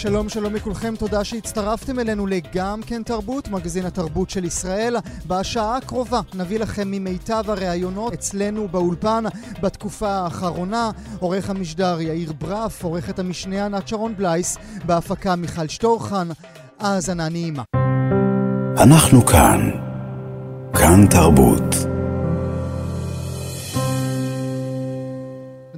שלום שלום לכולכם, תודה שהצטרפתם אלינו לגם כן תרבות, מגזין התרבות של ישראל. בשעה הקרובה נביא לכם ממיטב הראיונות אצלנו באולפן בתקופה האחרונה. עורך המשדר יאיר ברף, עורכת המשנה ענת שרון בלייס, בהפקה מיכל שטורחן. האזנה נעימה. אנחנו כאן. כאן תרבות.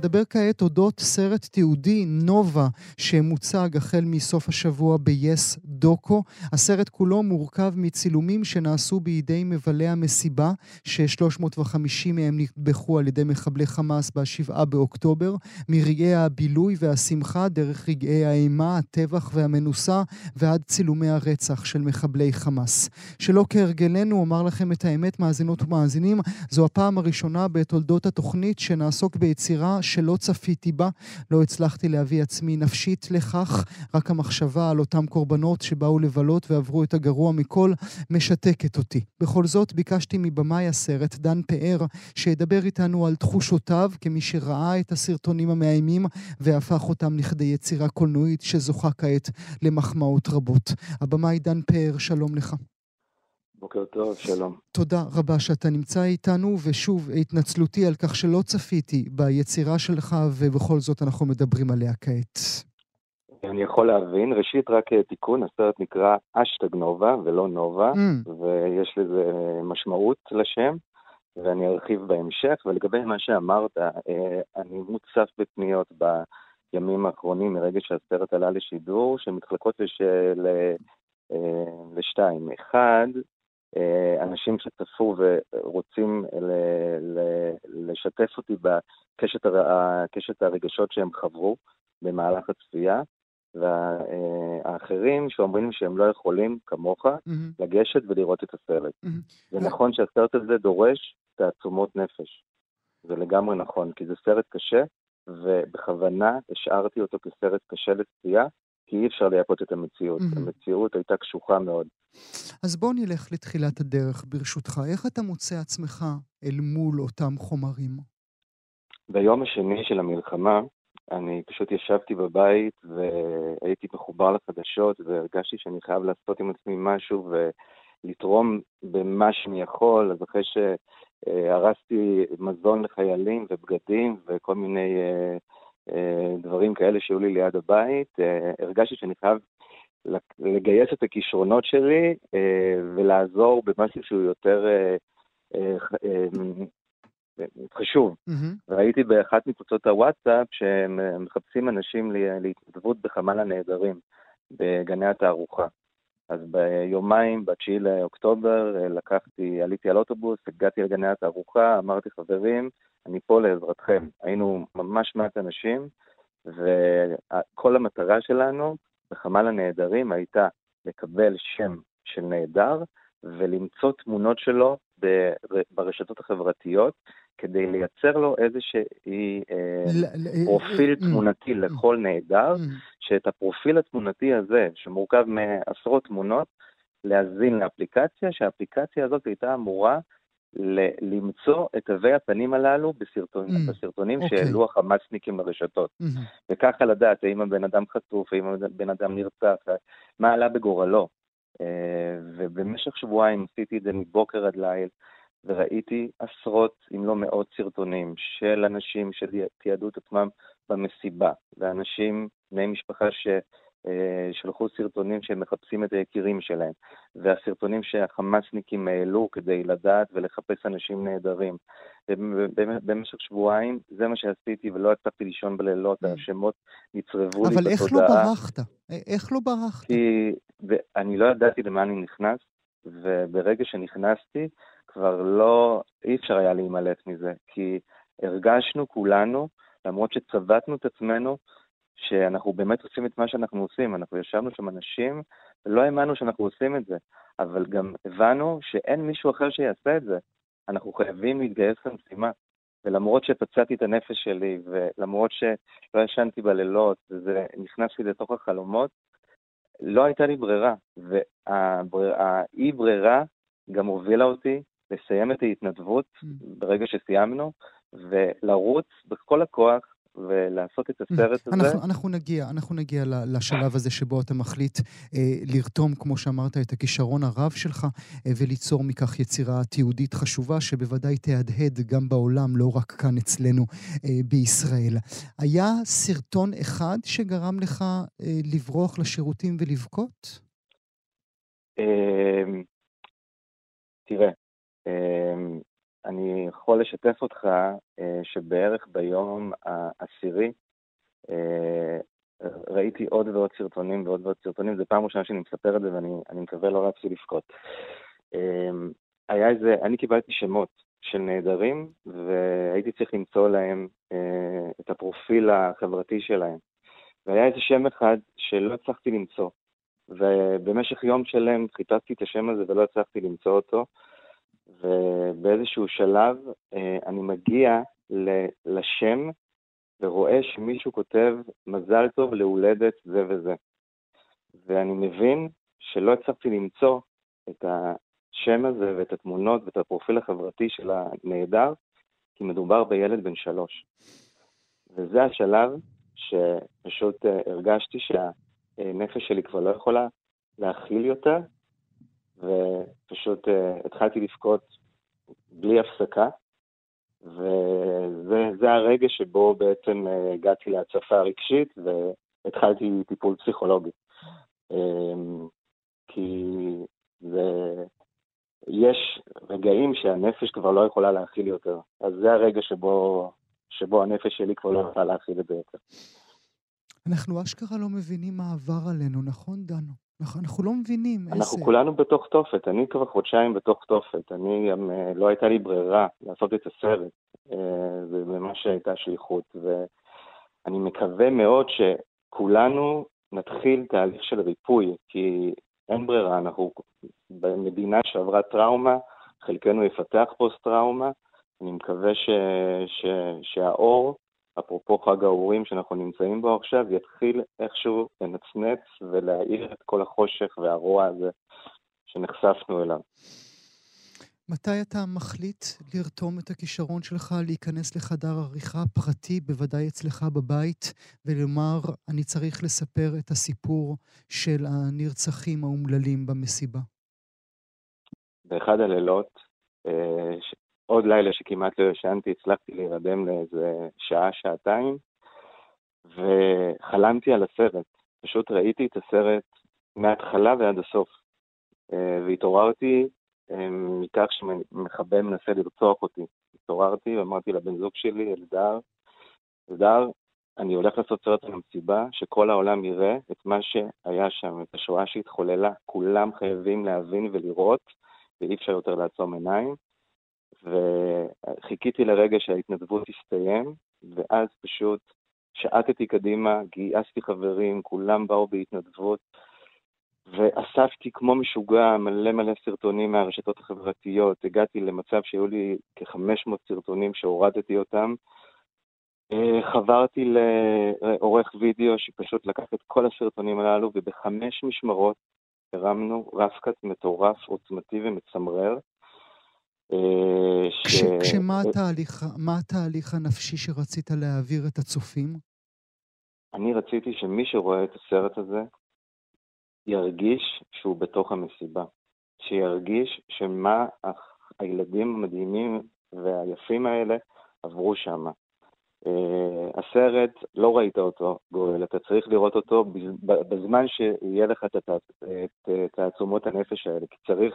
נדבר כעת אודות סרט תיעודי, נובה, שמוצג החל מסוף השבוע ב-yes דוקו. הסרט כולו מורכב מצילומים שנעשו בידי מבלי המסיבה, ש-350 מהם נטבחו על ידי מחבלי חמאס ב-7 באוקטובר, מרגעי הבילוי והשמחה דרך רגעי האימה, הטבח והמנוסה, ועד צילומי הרצח של מחבלי חמאס. שלא כהרגלנו, אומר לכם את האמת, מאזינות ומאזינים, זו הפעם הראשונה בתולדות התוכנית שנעסוק ביצירה שלא צפיתי בה, לא הצלחתי להביא עצמי נפשית לכך, רק המחשבה על אותם קורבנות שבאו לבלות ועברו את הגרוע מכל, משתקת אותי. בכל זאת, ביקשתי מבמאי הסרט, דן פאר, שידבר איתנו על תחושותיו כמי שראה את הסרטונים המאיימים והפך אותם לכדי יצירה קולנועית שזוכה כעת למחמאות רבות. הבמאי דן פאר, שלום לך. בוקר טוב, שלום. תודה רבה שאתה נמצא איתנו, ושוב, התנצלותי על כך שלא צפיתי ביצירה שלך, ובכל זאת אנחנו מדברים עליה כעת. אני יכול להבין. ראשית, רק תיקון, הסרט נקרא אשטג נובה ולא נובה, mm. ויש לזה משמעות לשם, ואני ארחיב בהמשך. ולגבי מה שאמרת, אה, אני מוצף בפניות בימים האחרונים, מרגע שהסרט עלה לשידור, שמתחלקות לש... אה, לשתיים. אחד, אה, אנשים שצפו ורוצים לשתף אותי בקשת הרגשות שהם חברו במהלך הצפייה, והאחרים שאומרים שהם לא יכולים, כמוך, mm-hmm. לגשת ולראות את הסרט. Mm-hmm. זה נכון שהסרט הזה דורש תעצומות נפש. זה לגמרי נכון, כי זה סרט קשה, ובכוונה השארתי אותו כסרט קשה לצפייה, כי אי אפשר לייפות את המציאות. Mm-hmm. המציאות הייתה קשוחה מאוד. אז בוא נלך לתחילת הדרך, ברשותך. איך אתה מוצא עצמך אל מול אותם חומרים? ביום השני של המלחמה, אני פשוט ישבתי בבית והייתי מחובר לחדשות והרגשתי שאני חייב לעשות עם עצמי משהו ולתרום במה שאני יכול. אז אחרי שהרסתי מזון לחיילים ובגדים וכל מיני אה, דברים כאלה שהיו לי ליד הבית, אה, הרגשתי שאני חייב לגייס את הכישרונות שלי ולעזור במשהו שהוא יותר חשוב. Mm-hmm. ראיתי באחת מקבוצות הוואטסאפ שהם מחפשים אנשים להתנדבות בחמ"ל הנעדרים בגני התערוכה. אז ביומיים, ב-9 לאוקטובר, לקחתי, עליתי על אוטובוס, הגעתי לגני התערוכה, אמרתי, חברים, אני פה לעזרתכם. היינו ממש מעט אנשים, וכל המטרה שלנו בחמ"ל הנעדרים הייתה לקבל שם של נעדר ולמצוא תמונות שלו ברשתות החברתיות, כדי לייצר לו איזשהי אה, פרופיל תמונתי לכל נעדר, שאת הפרופיל התמונתי הזה, שמורכב מעשרות תמונות, להזין לאפליקציה, שהאפליקציה הזאת הייתה אמורה למצוא את תווי הפנים הללו בסרטונ... mm, בסרטונים okay. אוקיי. שהעלו החמאסניקים לרשתות. Mm-hmm. וככה לדעת האם הבן אדם חטוף, האם הבן אדם נרצח, מה עלה בגורלו. אה, ובמשך שבועיים עשיתי את זה מבוקר עד ליל, וראיתי עשרות, אם לא מאות סרטונים של אנשים שתיעדו את עצמם במסיבה, ואנשים, בני משפחה ש... אה, שלחו סרטונים שהם מחפשים את היקירים שלהם, והסרטונים שהחמאסניקים העלו כדי לדעת ולחפש אנשים נהדרים. במשך שבועיים זה מה שעשיתי ולא הצלחתי לישון בלילות, mm. השמות נצרבו לי בתודעה. אבל איך לא ברחת? איך לא ברחת? כי אני לא ידעתי למה אני נכנס, וברגע שנכנסתי כבר לא, אי אפשר היה להימלט מזה, כי הרגשנו כולנו, למרות שצבטנו את עצמנו, שאנחנו באמת עושים את מה שאנחנו עושים. אנחנו ישבנו שם אנשים, ולא האמנו שאנחנו עושים את זה, אבל גם הבנו שאין מישהו אחר שיעשה את זה. אנחנו חייבים להתגייס למשימה. ולמרות שפצעתי את הנפש שלי, ולמרות שלא ישנתי בלילות, וזה נכנס לי לתוך החלומות, לא הייתה לי ברירה. והאי-ברירה גם הובילה אותי לסיים את ההתנדבות mm. ברגע שסיימנו, ולרוץ בכל הכוח ולעשות את הסרט הזה. אנחנו, אנחנו נגיע, אנחנו נגיע לשלב הזה שבו אתה מחליט אה, לרתום, כמו שאמרת, את הכישרון הרב שלך אה, וליצור מכך יצירה תיעודית חשובה, שבוודאי תהדהד גם בעולם, לא רק כאן אצלנו אה, בישראל. היה סרטון אחד שגרם לך אה, לברוח לשירותים ולבכות? אה, תראה, אה, אני יכול לשתף אותך אה, שבערך ביום העשירי אה, ראיתי עוד ועוד סרטונים ועוד ועוד סרטונים, זו פעם ראשונה שאני מספר את זה ואני מקווה לא להתחיל לבכות. אה, היה איזה, אני קיבלתי שמות של נעדרים והייתי צריך למצוא להם את הפרופיל החברתי שלהם. והיה איזה שם אחד שלא הצלחתי למצוא. ובמשך יום שלם חיפשתי את השם הזה ולא הצלחתי למצוא אותו. ובאיזשהו שלב אה, אני מגיע לשם ורואה שמישהו כותב מזל טוב להולדת זה וזה. ואני מבין שלא הצלחתי למצוא את השם הזה ואת התמונות ואת הפרופיל החברתי של הנעדר, כי מדובר בילד בן שלוש. וזה השלב שפשוט אה, הרגשתי שהנפש שלי כבר לא יכולה להכיל יותר, ופשוט uh, התחלתי לבכות בלי הפסקה, וזה הרגע שבו בעצם uh, הגעתי להצפה רגשית והתחלתי טיפול פסיכולוגי. Um, כי זה... יש רגעים שהנפש כבר לא יכולה להכיל יותר, אז זה הרגע שבו, שבו הנפש שלי כבר לא יכולה להכיל את זה יותר. אנחנו אשכרה לא מבינים מה עבר עלינו, נכון, דנו? נכון, אנחנו לא מבינים איזה... אנחנו כולנו בתוך תופת, אני כבר חודשיים בתוך תופת. אני גם, אה, לא הייתה לי ברירה לעשות את הסרט. אה, זה ממש הייתה שליחות, ואני מקווה מאוד שכולנו נתחיל תהליך של ריפוי, כי אין ברירה, אנחנו במדינה שעברה טראומה, חלקנו יפתח פוסט-טראומה. אני מקווה ש, ש, שהאור אפרופו חג האורים שאנחנו נמצאים בו עכשיו, יתחיל איכשהו לנצנץ ולהאיר את כל החושך והרוע הזה שנחשפנו אליו. מתי אתה מחליט לרתום את הכישרון שלך, להיכנס לחדר עריכה פרטי, בוודאי אצלך בבית, ולומר, אני צריך לספר את הסיפור של הנרצחים האומללים במסיבה? באחד הלילות, אה, עוד לילה שכמעט לא ישנתי, הצלחתי להירדם לאיזה שעה, שעתיים, וחלמתי על הסרט. פשוט ראיתי את הסרט מההתחלה ועד הסוף. אה, והתעוררתי אה, מכך שמחבל מנסה לרצוח אותי. התעוררתי ואמרתי לבן זוג שלי, אלדר, אלדר, אני הולך לעשות סרט על המסיבה, שכל העולם יראה את מה שהיה שם, את השואה שהתחוללה. כולם חייבים להבין ולראות, ואי אפשר יותר לעצום עיניים. וחיכיתי לרגע שההתנדבות תסתיים, ואז פשוט שעטתי קדימה, גייסתי חברים, כולם באו בהתנדבות, ואספתי כמו משוגע מלא מלא סרטונים מהרשתות החברתיות. הגעתי למצב שהיו לי כ-500 סרטונים שהורדתי אותם. אה, חברתי לעורך וידאו שפשוט לקח את כל הסרטונים הללו, ובחמש משמרות הרמנו רפקת מטורף, עוצמתי ומצמרר. אה, ש... כשמה התהליך, מה התהליך הנפשי שרצית להעביר את הצופים? אני רציתי שמי שרואה את הסרט הזה ירגיש שהוא בתוך המסיבה. שירגיש שמה הילדים המדהימים והיפים האלה עברו שם. Uh, הסרט, לא ראית אותו, גואל, אתה צריך לראות אותו בזמן שיהיה לך את תעצומות הנפש האלה, כי צריך,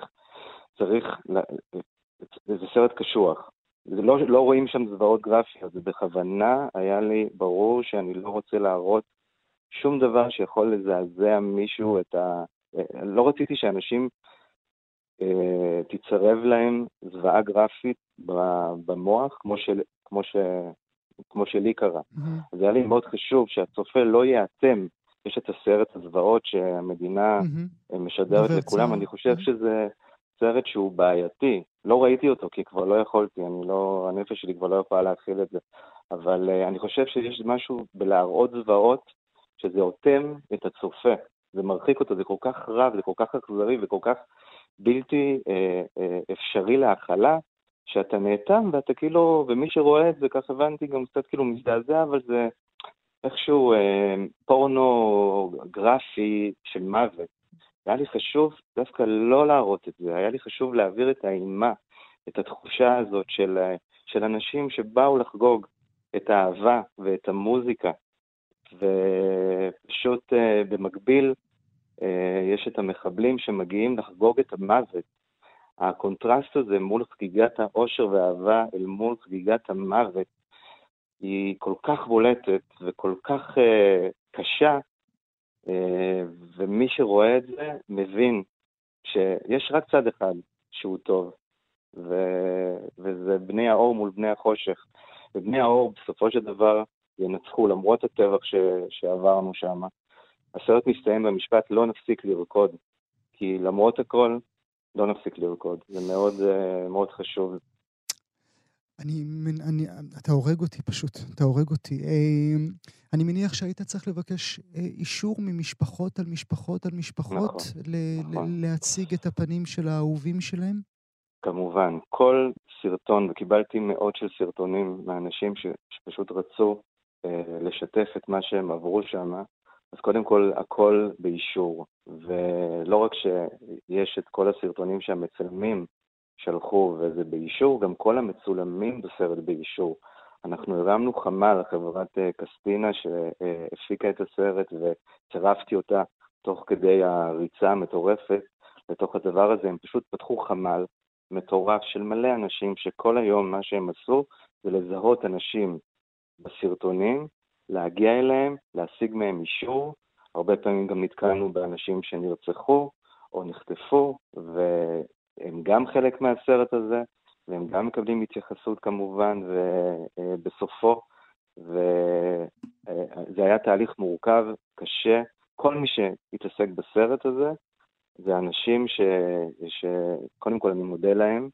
צריך סרט קשוח. זה לא, לא רואים שם זוועות גרפיות, זה בכוונה היה לי ברור שאני לא רוצה להראות שום דבר שיכול לזעזע מישהו את ה... לא רציתי שאנשים אה, תצרב להם זוועה גרפית במוח, כמו, של, כמו, ש, כמו שלי קרה. Mm-hmm. זה היה לי מאוד חשוב שהצופה לא ייאטם. יש את הסרט הזוועות שהמדינה mm-hmm. משדרת לכולם, אני חושב mm-hmm. שזה... סרט שהוא בעייתי. לא ראיתי אותו כי כבר לא יכולתי, אני לא, הנפש שלי כבר לא יכולה להכיל את זה. אבל uh, אני חושב שיש משהו בלהראות זוועות שזה אוטם את הצופה. זה מרחיק אותו, זה כל כך רב, זה כל כך אכזרי וכל כך בלתי אה, אה, אפשרי להכלה, שאתה נאטם ואתה כאילו, ומי שרואה את זה, כך הבנתי, גם קצת כאילו מזדעזע, אבל זה איכשהו אה, פורנו גרפי של מוות. היה לי חשוב דווקא לא להראות את זה, היה לי חשוב להעביר את האימה, את התחושה הזאת של, של אנשים שבאו לחגוג את האהבה ואת המוזיקה, ופשוט אה, במקביל אה, יש את המחבלים שמגיעים לחגוג את המוות. הקונטרסט הזה מול חגיגת האושר והאהבה אל מול חגיגת המוות היא כל כך בולטת וכל כך uh, קשה, uh, ומי שרואה את זה מבין שיש רק צד אחד שהוא טוב, ו... וזה בני האור מול בני החושך. ובני האור בסופו של דבר ינצחו למרות הטבח ש... שעברנו שם. הסרט מסתיים במשפט לא נפסיק לרקוד, כי למרות הכל לא נפסיק לרקוד. זה מאוד, uh, מאוד חשוב. אני, אני, אתה הורג אותי פשוט, אתה הורג אותי. אה, אני מניח שהיית צריך לבקש אה, אישור ממשפחות על משפחות על משפחות, נכון, ל- נכון. להציג את הפנים של האהובים שלהם? כמובן. כל סרטון, וקיבלתי מאות של סרטונים מאנשים ש, שפשוט רצו אה, לשתף את מה שהם עברו שם, אז קודם כל, הכל באישור. ולא רק שיש את כל הסרטונים שהמצלמים שלחו וזה באישור, גם כל המצולמים בסרט באישור. אנחנו הרמנו חמ"ל, חברת אה, קסטינה שהפיקה את הסרט וצירפתי אותה תוך כדי הריצה המטורפת לתוך הדבר הזה. הם פשוט פתחו חמ"ל מטורף של מלא אנשים שכל היום מה שהם עשו זה לזהות אנשים בסרטונים, להגיע אליהם, להשיג מהם אישור. הרבה פעמים גם נתקלנו באנשים שנרצחו או נחטפו, הם גם חלק מהסרט הזה, והם גם מקבלים התייחסות כמובן, ובסופו, וזה היה תהליך מורכב, קשה. כל מי שהתעסק בסרט הזה, זה אנשים ש... שקודם כל אני מודה להם,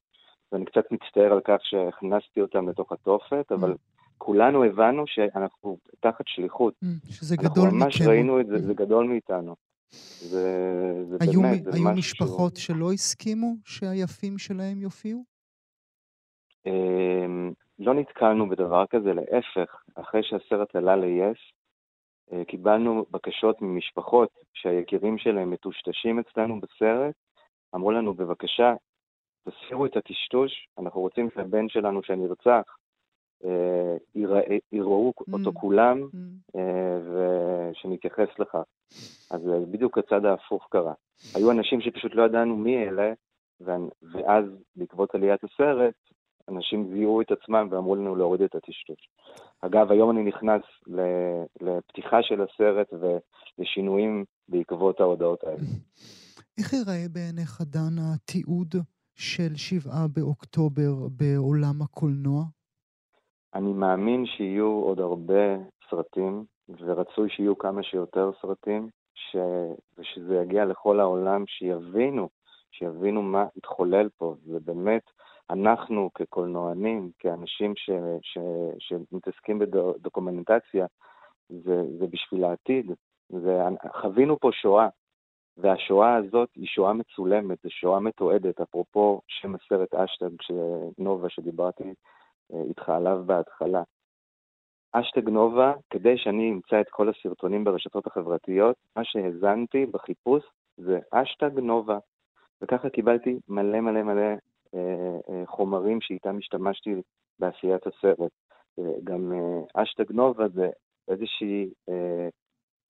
ואני קצת מצטער על כך שהכנסתי אותם לתוך התופת, אבל mm. כולנו הבנו שאנחנו תחת שליחות. Mm, שזה גדול מכם. אנחנו ממש ראינו את זה, זה גדול מאיתנו. זה, זה היו, באמת, זה היו. משפחות שלא הסכימו שהיפים שלהם יופיעו? אמ, לא נתקלנו בדבר כזה, להפך, אחרי שהסרט עלה ל-yes, אה, קיבלנו בקשות ממשפחות שהיקירים שלהם מטושטשים אצלנו בסרט, אמרו לנו, בבקשה, תסירו את הטשטוש, אנחנו רוצים שהבן שלנו שנרצח, יראו אותו mm. כולם mm. אה, ושנתייחס לכך. אז אה, בדיוק הצד ההפוך קרה. היו אנשים שפשוט לא ידענו מי אלה, ואז בעקבות עליית הסרט, אנשים זיהו את עצמם ואמרו לנו להוריד את הטשטוש. אגב, היום אני נכנס לפתיחה של הסרט ולשינויים בעקבות ההודעות האלה. איך ייראה בעיניך, דן, התיעוד של שבעה באוקטובר בעולם הקולנוע? אני מאמין שיהיו עוד הרבה סרטים, ורצוי שיהיו כמה שיותר סרטים, ש... ושזה יגיע לכל העולם, שיבינו, שיבינו מה התחולל פה. ובאמת, אנחנו כקולנוענים, כאנשים ש... ש... שמתעסקים בדוקומנטציה, זה, זה בשביל העתיד. זה... חווינו פה שואה, והשואה הזאת היא שואה מצולמת, זו שואה מתועדת, אפרופו שם הסרט אשטג, נובה שדיברתי איתך עליו בהתחלה. אשטג נובה, כדי שאני אמצא את כל הסרטונים ברשתות החברתיות, מה שהאזנתי בחיפוש זה אשטג נובה. וככה קיבלתי מלא מלא מלא אה, אה, חומרים שאיתם השתמשתי בעשיית הסרט. אה, גם אה, אשטג נובה זה איזושהי אה,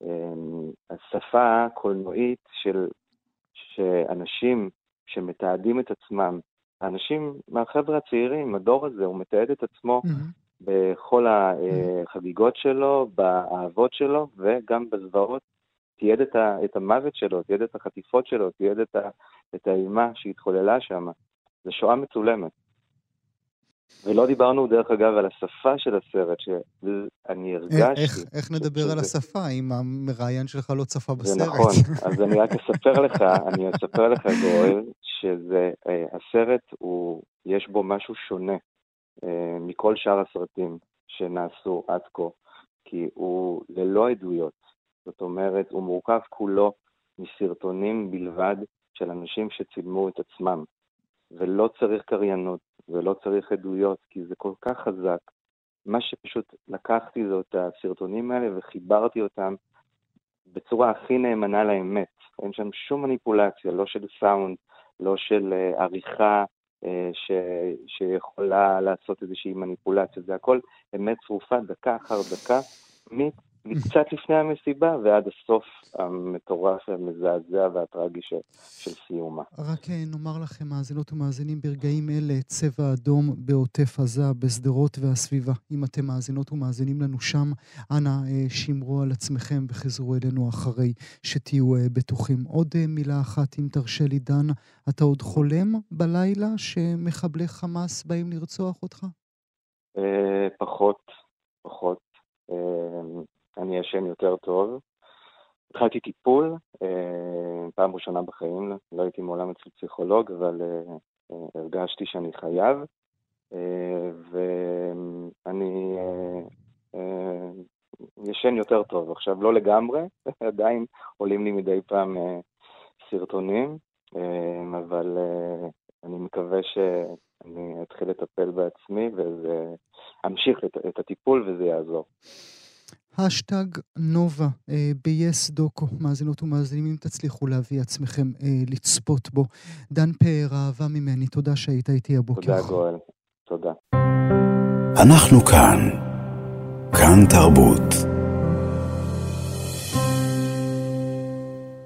אה, שפה קולנועית של שאנשים שמתעדים את עצמם האנשים מהחבר'ה הצעירים, הדור הזה, הוא מתעד את עצמו mm-hmm. בכל החגיגות שלו, באהבות שלו, וגם בזוועות. תיעד את, ה, את המוות שלו, תיעד את החטיפות שלו, תיעד את, ה, את האימה שהתחוללה שם. זו שואה מצולמת. ולא דיברנו, דרך אגב, על השפה של הסרט, שאני הרגשתי... איך, איך נדבר שזה... על השפה, אם המראיין שלך לא צפה בסרט? זה נכון, אז אני רק אספר לך, אני אספר לך, גואל, שזה, אה, הסרט, הוא, יש בו משהו שונה אה, מכל שאר הסרטים שנעשו עד כה, כי הוא ללא עדויות. זאת אומרת, הוא מורכב כולו מסרטונים בלבד של אנשים שצילמו את עצמם. ולא צריך קריינות, ולא צריך עדויות, כי זה כל כך חזק. מה שפשוט לקחתי זה את הסרטונים האלה וחיברתי אותם בצורה הכי נאמנה לאמת. אין שם שום מניפולציה, לא של סאונד, לא של uh, עריכה uh, ש, שיכולה לעשות איזושהי מניפולציה. זה הכל אמת צרופה, דקה אחר דקה, מקצת לפני המסיבה ועד הסוף המטורף המזעזע והטרגי של, של סיומה. רק אה, נאמר לכם, מאזינות ומאזינים, ברגעים אלה צבע אדום בעוטף עזה, בשדרות והסביבה. אם אתם מאזינות ומאזינים לנו שם, אנא אה, שמרו על עצמכם וחזרו אלינו אחרי שתהיו אה, בטוחים. עוד מילה אחת, אם תרשה לי, דן, אתה עוד חולם בלילה שמחבלי חמאס באים לרצוח אותך? פחות, פחות. אני ישן יותר טוב. התחלתי טיפול, אה, פעם ראשונה בחיים, לא הייתי מעולם אצל פסיכולוג, אבל אה, אה, הרגשתי שאני חייב, ואני ישן יותר טוב. עכשיו, לא לגמרי, עדיין עולים לי מדי פעם סרטונים, אבל אני מקווה שאני אתחיל לטפל בעצמי ואמשיך את הטיפול וזה יעזור. השטג נובה אה, ב-yes דוקו, מאזינות ומאזינים, אם תצליחו להביא עצמכם אה, לצפות בו. דן פאר, אהבה ממני, תודה שהיית איתי הבוקר. תודה גואל, תודה. אנחנו כאן, כאן תרבות.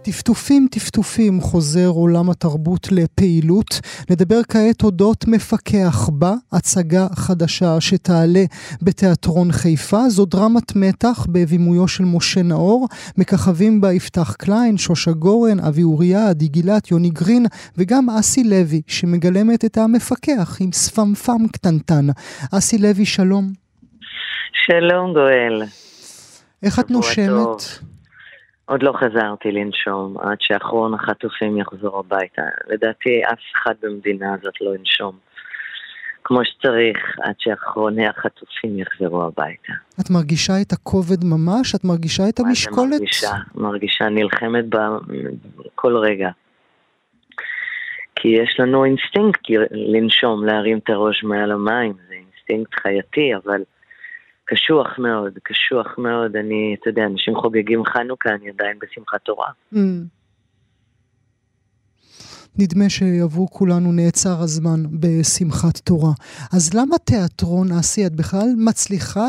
טפטופים טפטופים חוזר עולם התרבות לפעילות. נדבר כעת אודות מפקח בה, הצגה חדשה שתעלה בתיאטרון חיפה. זו דרמת מתח בבימויו של משה נאור. מככבים בה יפתח קליין, שושה גורן, אבי אוריה, עדי גילת, יוני גרין וגם אסי לוי, שמגלמת את המפקח עם שפמפם קטנטן. אסי לוי, שלום. שלום גואל. איך את נושמת? טוב. עוד לא חזרתי לנשום עד שאחרון החטופים יחזור הביתה. לדעתי אף אחד במדינה הזאת לא ינשום כמו שצריך עד שאחרוני החטופים יחזרו הביתה. את מרגישה את הכובד ממש? את מרגישה את המשקולת? מרגישה, מרגישה, נלחמת בכל רגע. כי יש לנו אינסטינקט לנשום, להרים את הראש מעל המים, זה אינסטינקט חייתי, אבל... קשוח מאוד, קשוח מאוד. אני, אתה יודע, אנשים חוגגים חנוכה, אני עדיין בשמחת תורה. Mm. נדמה שעבור כולנו נעצר הזמן בשמחת תורה. אז למה תיאטרון אסי? את בכלל מצליחה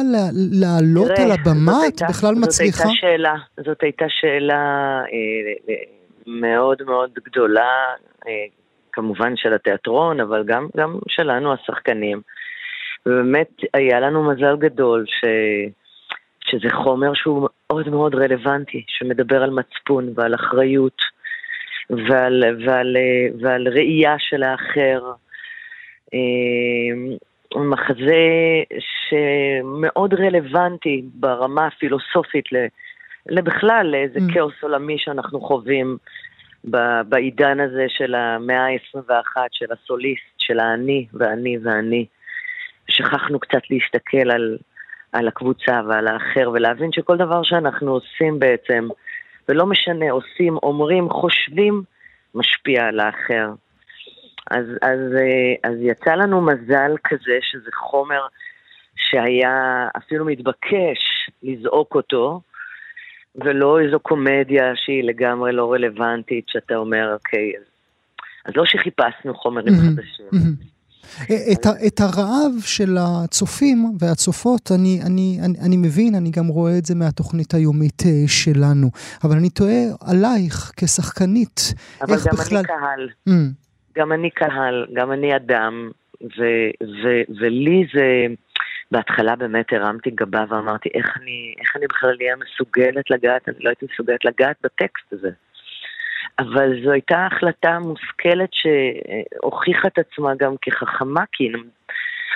לעלות על הבמה? את בכלל זאת מצליחה? הייתה שאלה, זאת הייתה שאלה אה, מאוד מאוד גדולה, אה, כמובן של התיאטרון, אבל גם, גם שלנו, השחקנים. ובאמת היה לנו מזל גדול ש... שזה חומר שהוא מאוד מאוד רלוונטי, שמדבר על מצפון ועל אחריות ועל, ועל, ועל ראייה של האחר. אה, מחזה שמאוד רלוונטי ברמה הפילוסופית לבכלל לאיזה mm. כאוס עולמי שאנחנו חווים בעידן הזה של המאה ה-21, של הסוליסט, של האני ואני ואני. שכחנו קצת להסתכל על, על הקבוצה ועל האחר ולהבין שכל דבר שאנחנו עושים בעצם, ולא משנה, עושים, אומרים, חושבים, משפיע על האחר. אז, אז, אז יצא לנו מזל כזה שזה חומר שהיה אפילו מתבקש לזעוק אותו, ולא איזו קומדיה שהיא לגמרי לא רלוונטית, שאתה אומר, אוקיי, אז, אז לא שחיפשנו חומרים חדשים. את, את הרעב של הצופים והצופות, אני, אני, אני, אני מבין, אני גם רואה את זה מהתוכנית היומית אה, שלנו. אבל אני תוהה עלייך כשחקנית, איך גם בכלל... אבל גם אני קהל. Mm. גם אני קהל, גם אני אדם, ו, ו, ולי זה... בהתחלה באמת הרמתי גבה ואמרתי, איך אני, איך אני בכלל אהיה מסוגלת לגעת, אני לא הייתי מסוגלת לגעת בטקסט הזה. אבל זו הייתה החלטה מושכלת שהוכיחה את עצמה גם כחכמה, כי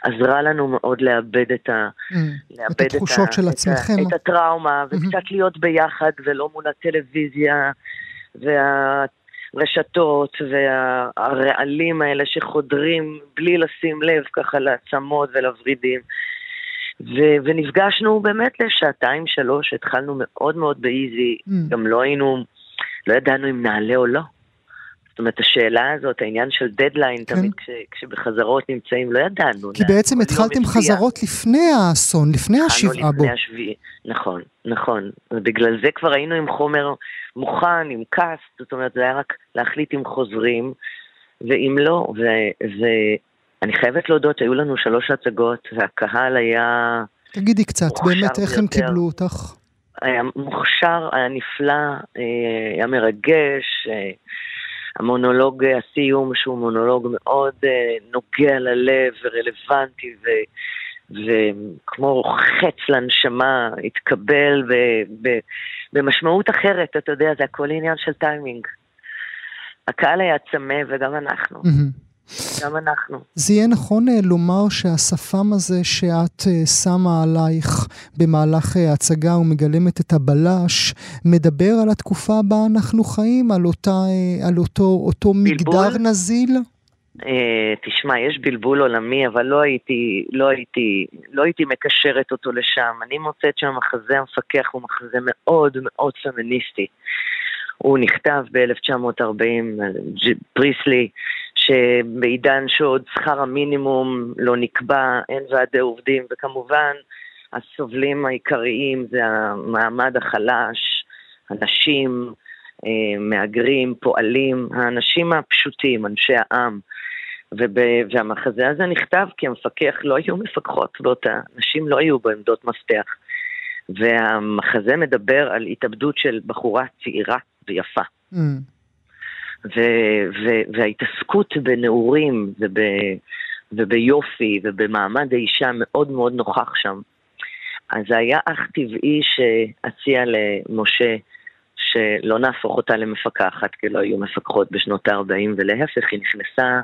עזרה לנו מאוד לאבד את, ה, mm, לאבד את התחושות את של את עצמכם. את הטראומה, mm-hmm. וקצת להיות ביחד ולא מול הטלוויזיה והרשתות והרעלים האלה שחודרים בלי לשים לב ככה לעצמות ולוורידים. ו- ונפגשנו באמת לשעתיים, שלוש, התחלנו מאוד מאוד באיזי, mm. גם לא היינו, לא ידענו אם נעלה או לא. זאת אומרת, השאלה הזאת, העניין של דדליין, כן. תמיד כש, כשבחזרות נמצאים, לא ידענו. כי בעצם התחלתם חזרות לפני האסון, לפני השבעה בו. השביעי, נכון, נכון. ובגלל זה כבר היינו עם חומר מוכן, עם קאסט, זאת אומרת, זה היה רק להחליט אם חוזרים, ואם לא, ואני חייבת להודות שהיו לנו שלוש הצגות, והקהל היה... תגידי קצת, באמת, איך הם קיבלו אותך? היה מוכשר, היה נפלא, אה. אה, המונולוג הסיום, שהוא מונולוג מאוד נוגע ללב ורלוונטי ו... וכמו חץ לנשמה, התקבל ב, ב, במשמעות אחרת, אתה יודע, זה הכל עניין של טיימינג. הקהל היה צמא וגם אנחנו. Mm-hmm. גם אנחנו. זה יהיה נכון אה, לומר שהשפם הזה שאת אה, שמה עלייך במהלך אה, ההצגה ומגלמת את הבלש, מדבר על התקופה בה אנחנו חיים, על, אותה, על אותו, אותו מגדר נזיל? תשמע, יש בלבול עולמי, אבל לא הייתי, לא, הייתי, לא הייתי מקשרת אותו לשם. אני מוצאת שהמחזה המפקח הוא מחזה מאוד מאוד פמיניסטי. הוא נכתב ב-1940, פריסלי, שבעידן שעוד שכר המינימום לא נקבע, אין ועדי עובדים, וכמובן הסובלים העיקריים זה המעמד החלש, הנשים, אה, מהגרים, פועלים, האנשים הפשוטים, אנשי העם. וב... והמחזה הזה נכתב כי המפקח לא היו מפקחות באותה, נשים לא היו בעמדות מפתח. והמחזה מדבר על התאבדות של בחורה צעירה ויפה. Mm. ו- ו- וההתעסקות בנעורים וב- וביופי ובמעמד האישה מאוד מאוד נוכח שם. אז זה היה אך טבעי שאציע למשה שלא נהפוך אותה למפקחת, כי לא היו מפקחות בשנות ה-40, ולהפך, היא נכנסה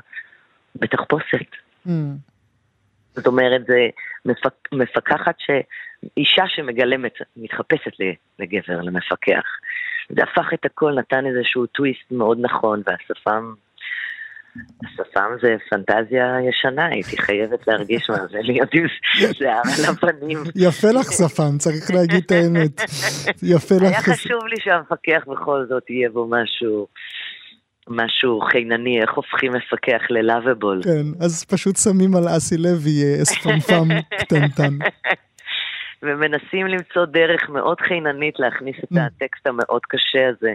בתחפושת. Mm. זאת אומרת, זה מפק, מפקחת, ש... אישה שמגלמת, מתחפשת לגבר, למפקח. זה הפך את הכל, נתן איזשהו טוויסט מאוד נכון, והשפם, השפם זה פנטזיה ישנה, הייתי חייבת להרגיש מה זה להיות עם שיער על הפנים. יפה לך שפם, צריך להגיד את האמת. יפה לך. היה חשוב לי שהמפקח בכל זאת יהיה בו משהו... משהו חינני, איך הופכים מפקח ללאביבול. כן, אז פשוט שמים על אסי לוי אספמפם קטנטן. ומנסים למצוא דרך מאוד חיננית להכניס את mm. הטקסט המאוד קשה הזה.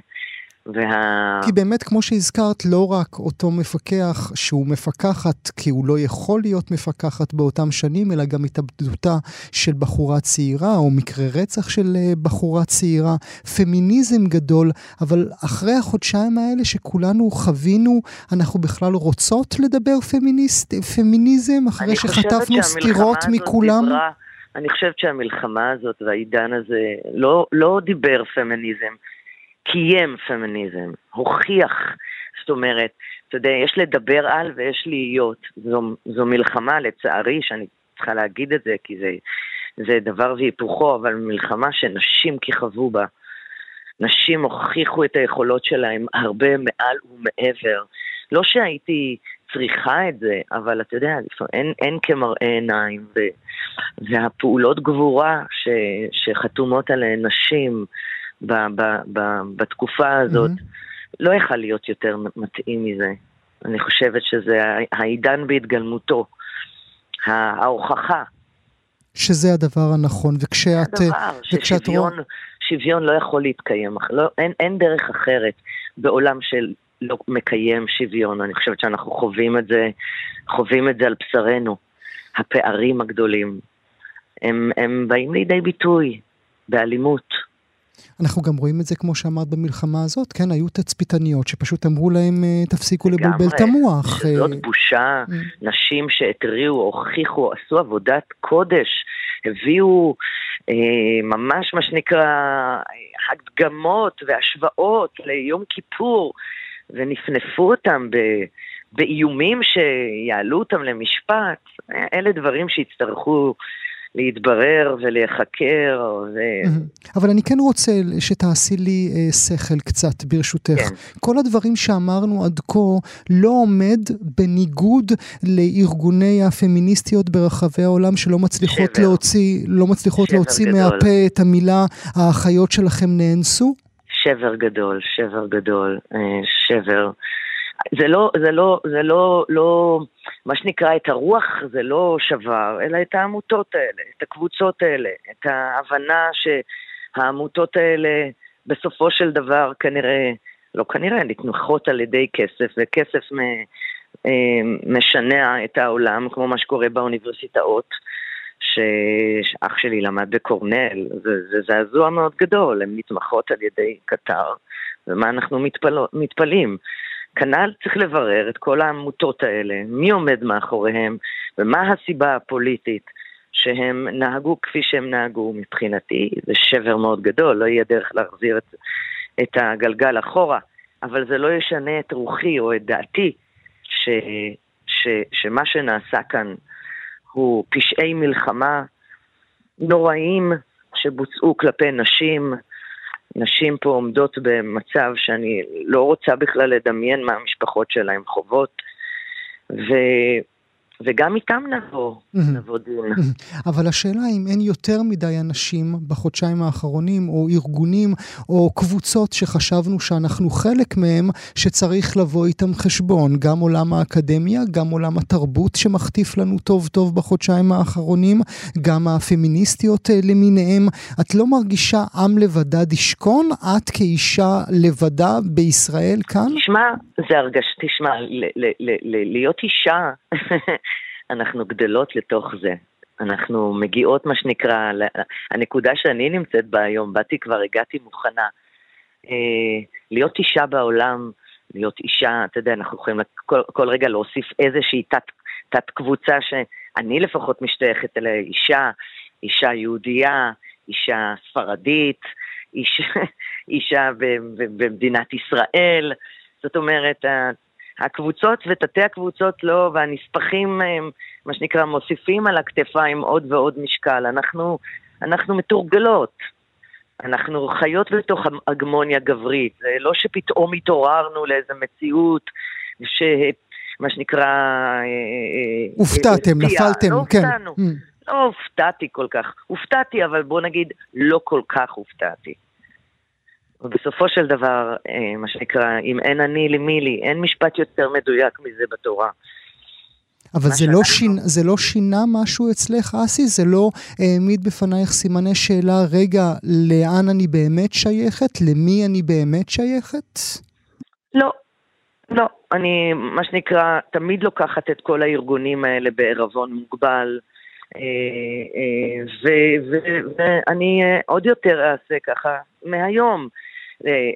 וה... כי באמת, כמו שהזכרת, לא רק אותו מפקח שהוא מפקחת, כי הוא לא יכול להיות מפקחת באותם שנים, אלא גם התאבדותה של בחורה צעירה, או מקרה רצח של אה, בחורה צעירה, פמיניזם גדול, אבל אחרי החודשיים האלה שכולנו חווינו, אנחנו בכלל רוצות לדבר פמיניסט, פמיניזם, אחרי שחטפנו סטירות מכולם? דיברה... אני חושבת שהמלחמה הזאת והעידן הזה לא, לא דיבר פמיניזם, קיים פמיניזם, הוכיח, זאת אומרת, אתה יודע, יש לדבר על ויש להיות. זו, זו מלחמה, לצערי, שאני צריכה להגיד את זה, כי זה, זה דבר והיפוכו, אבל מלחמה שנשים כיכבו בה. נשים הוכיחו את היכולות שלהם הרבה מעל ומעבר. לא שהייתי צריכה את זה, אבל אתה יודע, אין, אין כמראה עיניים, ו, והפעולות גבורה ש, שחתומות עליהן נשים ב, ב, ב, בתקופה הזאת, mm-hmm. לא יכל להיות יותר מתאים מזה. אני חושבת שזה העידן בהתגלמותו, ההוכחה. שזה הדבר הנכון, וכשאת... הדבר, ששוויון שוויון לא יכול להתקיים, לא, אין, אין דרך אחרת בעולם של לא מקיים שוויון. אני חושבת שאנחנו חווים את זה, חווים את זה על בשרנו. הפערים הגדולים, הם, הם באים לידי ביטוי באלימות. אנחנו גם רואים את זה, כמו שאמרת, במלחמה הזאת, כן, היו תצפיתניות שפשוט אמרו להם, אה, תפסיקו לבלבל את המוח. זאת אה, בושה, mm. נשים שהתריעו, הוכיחו, עשו עבודת קודש, הביאו אה, ממש מה שנקרא הקדמות והשוואות ליום כיפור, ונפנפו אותם ב, באיומים שיעלו אותם למשפט, אלה דברים שיצטרכו להתברר ולהיחקר. ו... אבל אני כן רוצה שתעשי לי אה, שכל קצת, ברשותך. כן. כל הדברים שאמרנו עד כה לא עומד בניגוד לארגוני הפמיניסטיות ברחבי העולם שלא מצליחות שבר. להוציא, לא מצליחות להוציא גדול. מהפה את המילה האחיות שלכם נאנסו? שבר גדול, שבר גדול, אה, שבר. זה לא, זה לא, זה לא, לא, מה שנקרא, את הרוח זה לא שבר, אלא את העמותות האלה, את הקבוצות האלה, את ההבנה שהעמותות האלה בסופו של דבר כנראה, לא כנראה, נתמכות על ידי כסף, וכסף אה, משנע את העולם, כמו מה שקורה באוניברסיטאות. שאח שלי למד בקורנל, זה, זעזוע מאוד גדול, הן נתמכות על ידי קטר, ומה אנחנו מתפל, מתפלאים? כנ"ל צריך לברר את כל העמותות האלה, מי עומד מאחוריהם, ומה הסיבה הפוליטית שהם נהגו כפי שהם נהגו. מבחינתי זה שבר מאוד גדול, לא יהיה דרך להחזיר את, את הגלגל אחורה, אבל זה לא ישנה את רוחי או את דעתי ש, ש, שמה שנעשה כאן הוא פשעי מלחמה נוראים שבוצעו כלפי נשים, נשים פה עומדות במצב שאני לא רוצה בכלל לדמיין מה המשפחות שלהן חוות. ו... וגם איתם נבוא, נבוא דין. אבל השאלה אם אין יותר מדי אנשים בחודשיים האחרונים, או ארגונים, או קבוצות שחשבנו שאנחנו חלק מהם, שצריך לבוא איתם חשבון. גם עולם האקדמיה, גם עולם התרבות שמחטיף לנו טוב טוב בחודשיים האחרונים, גם הפמיניסטיות אה, למיניהם. את לא מרגישה עם לבדד ישכון? את כאישה לבדה בישראל כאן? תשמע, זה הרגש, תשמע, להיות אישה... אנחנו גדלות לתוך זה. אנחנו מגיעות, מה שנקרא, הנקודה שאני נמצאת בה היום, באתי כבר, הגעתי מוכנה. אה, להיות אישה בעולם, להיות אישה, אתה יודע, אנחנו יכולים כל, כל רגע להוסיף איזושהי תת, תת קבוצה שאני לפחות משתייכת אליה, אישה, אישה יהודייה, אישה ספרדית, אישה, אישה במדינת ישראל. זאת אומרת, הקבוצות ותתי הקבוצות לא, והנספחים, מה שנקרא, מוסיפים על הכתפיים עוד ועוד משקל. אנחנו, אנחנו מתורגלות. אנחנו חיות בתוך הגמוניה גברית. זה לא שפתאום התעוררנו לאיזו מציאות ש... מה שנקרא... אה, אה, הופתעתם, נפלתם, לא כן. הופתענו. Mm. לא הופתעתי כל כך. הופתעתי, אבל בוא נגיד, לא כל כך הופתעתי. ובסופו של דבר, אה, מה שנקרא, אם אין אני למי לי, אין משפט יותר מדויק מזה בתורה. אבל זה לא, שינה, זה לא שינה משהו אצלך, אסי? זה לא העמיד בפנייך סימני שאלה, רגע, לאן אני באמת שייכת? למי אני באמת שייכת? לא, לא. אני, מה שנקרא, תמיד לוקחת את כל הארגונים האלה בערבון מוגבל. אה, אה, ואני עוד יותר אעשה ככה מהיום.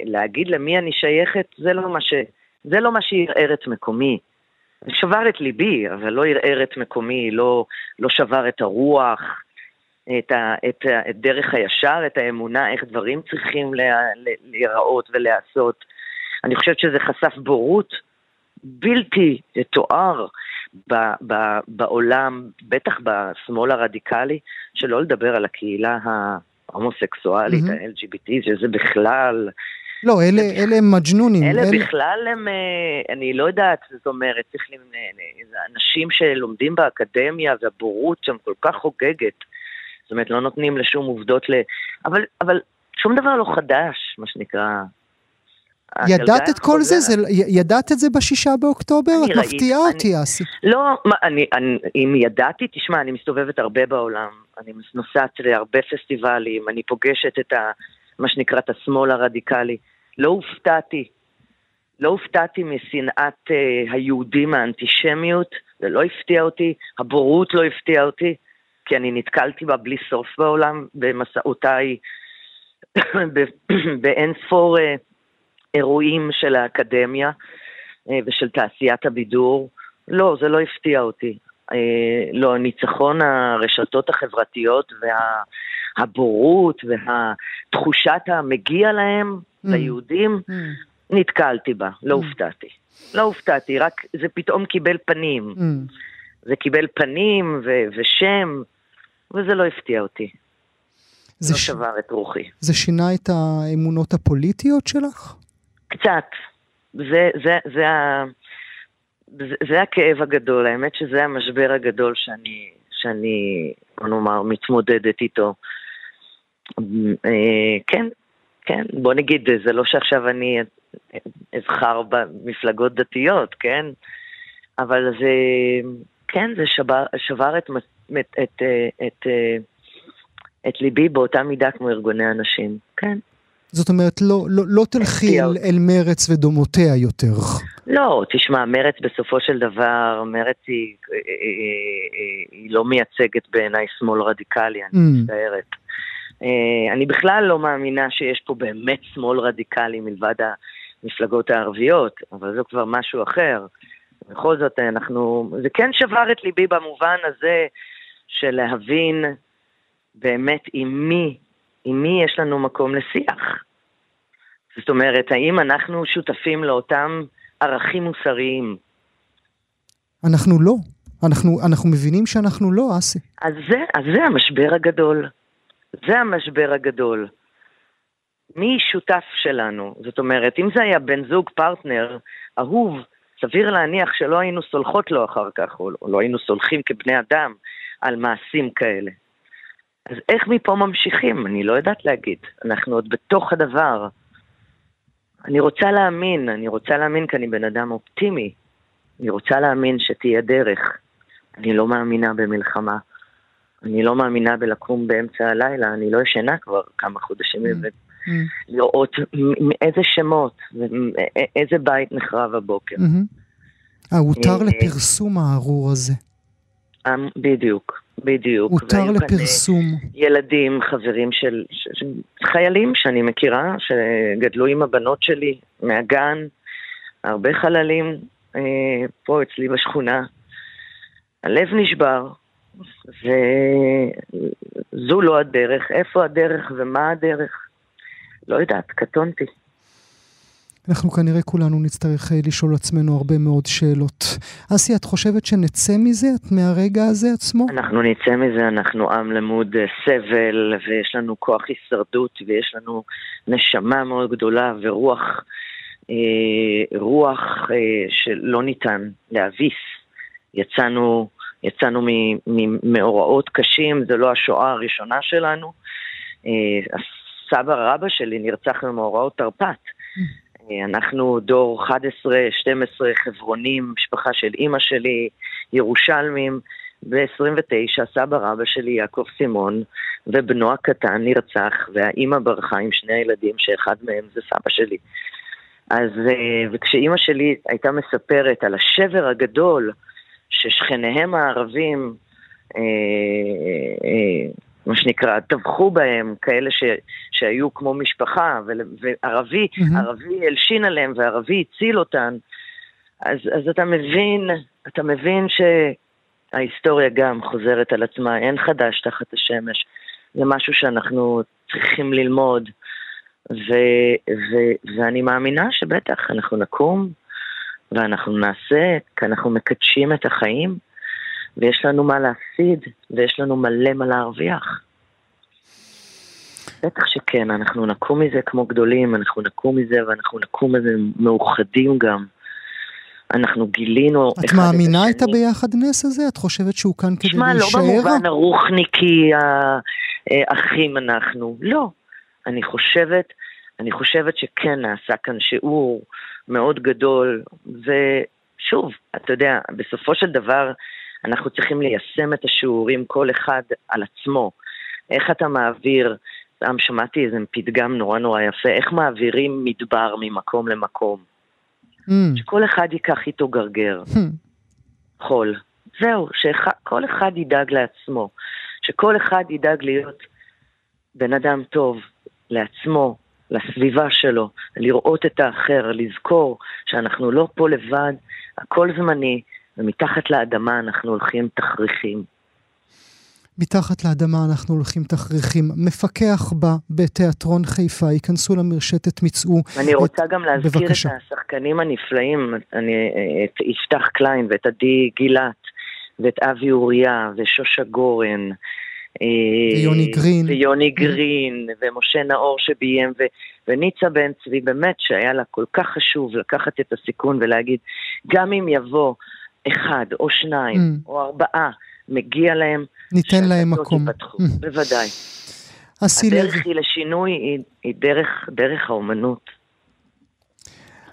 להגיד למי אני שייכת, זה לא מה, ש... זה לא מה שערער את מקומי. שבר את ליבי, אבל לא ערער את מקומי, לא, לא שבר את הרוח, את, ה, את, ה, את דרך הישר, את האמונה, איך דברים צריכים להיראות ולהיעשות. אני חושבת שזה חשף בורות בלתי תואר ב, ב, בעולם, בטח בשמאל הרדיקלי, שלא לדבר על הקהילה ההומוסקסואלית, mm-hmm. ה-LGBT, שזה בכלל... לא, אלה, אלה הם מג'נונים. אלה, אלה בכלל הם, אה, אני לא יודעת, זאת אומרת, צריך אנשים שלומדים באקדמיה והבורות שם כל כך חוגגת. זאת אומרת, לא נותנים לשום עובדות ל... אבל, אבל שום דבר לא חדש, מה שנקרא. ידעת את כל זה? זה? ידעת את זה בשישה באוקטובר? את מפתיעה אותי, אסי. לא, מה, אני, אני, אם ידעתי, תשמע, אני מסתובבת הרבה בעולם. אני נוסעת להרבה פסטיבלים, אני פוגשת את ה, מה שנקרא את השמאל הרדיקלי. לא הופתעתי. לא הופתעתי משנאת uh, היהודים, האנטישמיות, זה לא הפתיע אותי, הבורות לא הפתיעה אותי, כי אני נתקלתי בה בלי סוף בעולם, במסעותיי, באין ספור uh, אירועים של האקדמיה uh, ושל תעשיית הבידור. לא, זה לא הפתיע אותי. אה, לא, ניצחון הרשתות החברתיות והבורות והתחושת המגיע להם, mm. ליהודים, mm. נתקלתי בה, לא mm. הופתעתי. לא הופתעתי, רק זה פתאום קיבל פנים. Mm. זה קיבל פנים ו- ושם, וזה לא הפתיע אותי. זה לא ש... שבר את רוחי. זה שינה את האמונות הפוליטיות שלך? קצת. זה, זה, זה, ה... זה, זה הכאב הגדול, האמת שזה המשבר הגדול שאני, שאני, בוא נאמר, מתמודדת איתו. אה, כן, כן, בוא נגיד, זה לא שעכשיו אני אבחר במפלגות דתיות, כן? אבל זה, כן, זה שבר, שבר את, את, את, את, את ליבי באותה מידה כמו ארגוני הנשים, כן. זאת אומרת, לא, לא, לא תלכי אל, אל מרץ ודומותיה יותר. לא, תשמע, מרץ בסופו של דבר, מרץ היא, היא, היא, היא לא מייצגת בעיניי שמאל רדיקלי, אני mm. מצטערת. אה, אני בכלל לא מאמינה שיש פה באמת שמאל רדיקלי מלבד המפלגות הערביות, אבל זה כבר משהו אחר. בכל זאת, אנחנו... זה כן שבר את ליבי במובן הזה של להבין באמת עם מי, עם מי יש לנו מקום לשיח. זאת אומרת, האם אנחנו שותפים לאותם ערכים מוסריים? אנחנו לא. אנחנו, אנחנו מבינים שאנחנו לא, אסי. אז זה, אז זה המשבר הגדול. זה המשבר הגדול. מי שותף שלנו? זאת אומרת, אם זה היה בן זוג, פרטנר, אהוב, סביר להניח שלא היינו סולחות לו אחר כך, או לא היינו סולחים כבני אדם על מעשים כאלה. אז איך מפה ממשיכים? אני לא יודעת להגיד. אנחנו עוד בתוך הדבר. אני רוצה להאמין, אני רוצה להאמין כי אני בן אדם אופטימי. אני רוצה להאמין שתהיה דרך. אני לא מאמינה במלחמה. אני לא מאמינה בלקום באמצע הלילה, אני לא ישנה כבר כמה חודשים, mm. ולראות איזה שמות, איזה בית נחרב הבוקר. Mm-hmm. אה, הותר לפרסום הארור הזה. אמ, בדיוק, בדיוק. הותר לפרסום. ילדים, חברים של, של חיילים שאני מכירה, שגדלו עם הבנות שלי מהגן, הרבה חללים אה, פה אצלי בשכונה. הלב נשבר, וזו לא הדרך. איפה הדרך ומה הדרך? לא יודעת, קטונתי. אנחנו כנראה כולנו נצטרך אה, לשאול עצמנו הרבה מאוד שאלות. אסי, את חושבת שנצא מזה, את מהרגע הזה עצמו? אנחנו נצא מזה, אנחנו עם למוד אה, סבל, ויש לנו כוח הישרדות, ויש לנו נשמה מאוד גדולה, ורוח, אה, רוח אה, שלא ניתן להביס. יצאנו יצאנו ממאורעות קשים, זה לא השואה הראשונה שלנו. אה, הסבא רבא שלי נרצח במאורעות תרפ"ט. אה, אנחנו דור 11-12 חברונים, משפחה של אימא שלי, ירושלמים. ב-29 סבא רבא שלי, יעקב סימון, ובנו הקטן נרצח, והאימא ברחה עם שני הילדים, שאחד מהם זה סבא שלי. אז, אה, וכשאימא שלי הייתה מספרת על השבר הגדול ששכניהם הערבים, אה, אה, מה שנקרא, טבחו בהם, כאלה ש, שהיו כמו משפחה, ו, וערבי, mm-hmm. ערבי הלשין עליהם וערבי הציל אותן, אז, אז אתה מבין, אתה מבין שההיסטוריה גם חוזרת על עצמה, אין חדש תחת השמש. זה משהו שאנחנו צריכים ללמוד, ו, ו, ואני מאמינה שבטח אנחנו נקום ואנחנו נעשה, כי אנחנו מקדשים את החיים, ויש לנו מה להפסיד, ויש לנו מלא מה להרוויח. בטח שכן, אנחנו נקום מזה כמו גדולים, אנחנו נקום מזה ואנחנו נקום מזה מאוחדים גם. אנחנו גילינו... את מאמינה את הביחדנס הזה? את חושבת שהוא כאן כדי שמה, להישאר? שמע, לא במובן הרוחניקי, האחים אנחנו. לא. אני חושבת, אני חושבת שכן נעשה כאן שיעור מאוד גדול, ושוב, אתה יודע, בסופו של דבר אנחנו צריכים ליישם את השיעורים כל אחד על עצמו. איך אתה מעביר, פעם שמעתי איזה פתגם נורא נורא יפה, איך מעבירים מדבר ממקום למקום. Mm. שכל אחד ייקח איתו גרגר, mm. חול. זהו, שכל אחד ידאג לעצמו. שכל אחד ידאג להיות בן אדם טוב לעצמו, לסביבה שלו, לראות את האחר, לזכור שאנחנו לא פה לבד, הכל זמני, ומתחת לאדמה אנחנו הולכים תכריכים. מתחת לאדמה אנחנו הולכים תכריכים. מפקח בה בתיאטרון חיפה, ייכנסו למרשתת, מצאו. אני רוצה את... גם להזכיר בבקשה. את השחקנים הנפלאים, אני, את יפתח קליין ואת עדי גילת ואת אבי אוריה ושושה גורן. אה, ויוני גרין. ויוני גרין, ומשה נאור שביים, ו, וניצה בן צבי, באמת שהיה לה כל כך חשוב לקחת את הסיכון ולהגיד, גם אם יבוא אחד או שניים mm. או ארבעה, מגיע להם, ניתן להם מקום. ייפתחו, mm. בוודאי. הדרך היא לשינוי, היא, היא דרך, דרך האומנות.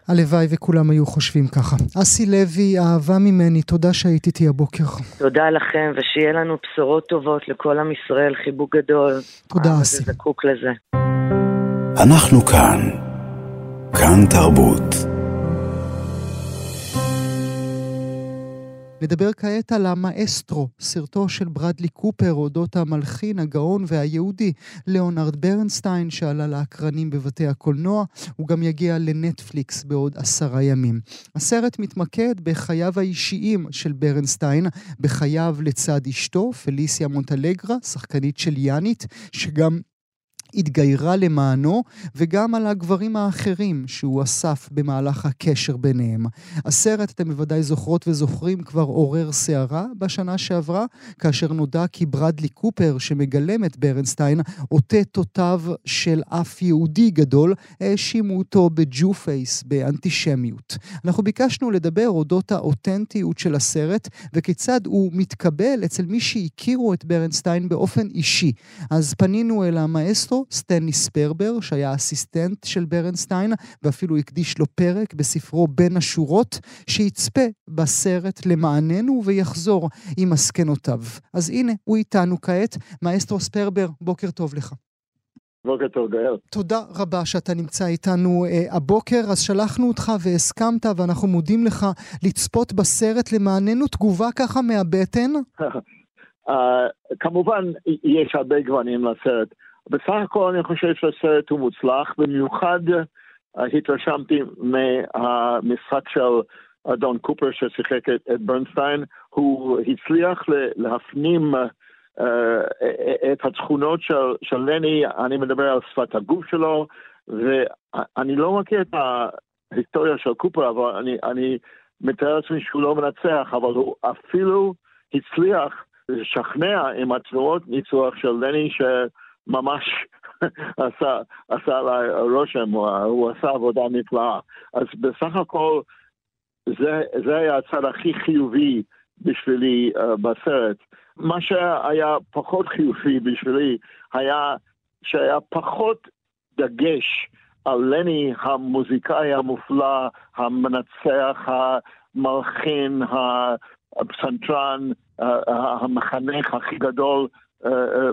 הלוואי וכולם היו חושבים ככה. אסי לוי, אהבה ממני, תודה שהיית איתי הבוקר. תודה לכם, ושיהיה לנו בשורות טובות לכל עם ישראל, חיבוק גדול. תודה, אסי. זקוק לזה. אנחנו כאן. כאן תרבות. נדבר כעת על המאסטרו, סרטו של ברדלי קופר אודות המלחין, הגאון והיהודי ליאונרד ברנסטיין שעלה לאקרנים בבתי הקולנוע, הוא גם יגיע לנטפליקס בעוד עשרה ימים. הסרט מתמקד בחייו האישיים של ברנסטיין, בחייו לצד אשתו, פליסיה מונטלגרה, שחקנית של יאנית, שגם התגיירה למענו, וגם על הגברים האחרים שהוא אסף במהלך הקשר ביניהם. הסרט, אתם בוודאי זוכרות וזוכרים, כבר עורר סערה בשנה שעברה, כאשר נודע כי ברדלי קופר, שמגלם את ברנסטיין, עוטה תותב של אף יהודי גדול, האשימו אותו ב Jewface, באנטישמיות. אנחנו ביקשנו לדבר אודות האותנטיות של הסרט, וכיצד הוא מתקבל אצל מי שהכירו את ברנסטיין באופן אישי. אז פנינו אל המאסטרו, סטנלי ספרבר, שהיה אסיסטנט של ברנסטיין, ואפילו הקדיש לו פרק בספרו בין השורות, שיצפה בסרט למעננו ויחזור עם מסקנותיו. אז הנה, הוא איתנו כעת. מאסטרו ספרבר, בוקר טוב לך. בוקר טוב, גואל. תודה רבה שאתה נמצא איתנו אה, הבוקר. אז שלחנו אותך והסכמת, ואנחנו מודים לך לצפות בסרט למעננו. תגובה ככה מהבטן? uh, כמובן, יש הרבה גוונים לסרט. בסך הכל אני חושב שהסרט הוא מוצלח, במיוחד התרשמתי מהמשחק של דון קופר ששיחק את, את ברנסטיין, הוא הצליח להפנים uh, את התכונות של, של לני, אני מדבר על שפת הגוף שלו, ואני לא מכיר את ההיסטוריה של קופר, אבל אני, אני מתאר לעצמי שהוא לא מנצח, אבל הוא אפילו הצליח לשכנע עם התנועות ניצוח של לני, ש... ממש עשה, עשה עליי רושם, הוא, הוא עשה עבודה נפלאה. אז בסך הכל זה, זה היה הצד הכי חיובי בשבילי uh, בסרט. מה שהיה פחות חיובי בשבילי היה שהיה פחות דגש על לני המוזיקאי המופלא, המנצח, המלחין, הפסנתרן, המחנך הכי גדול uh, uh,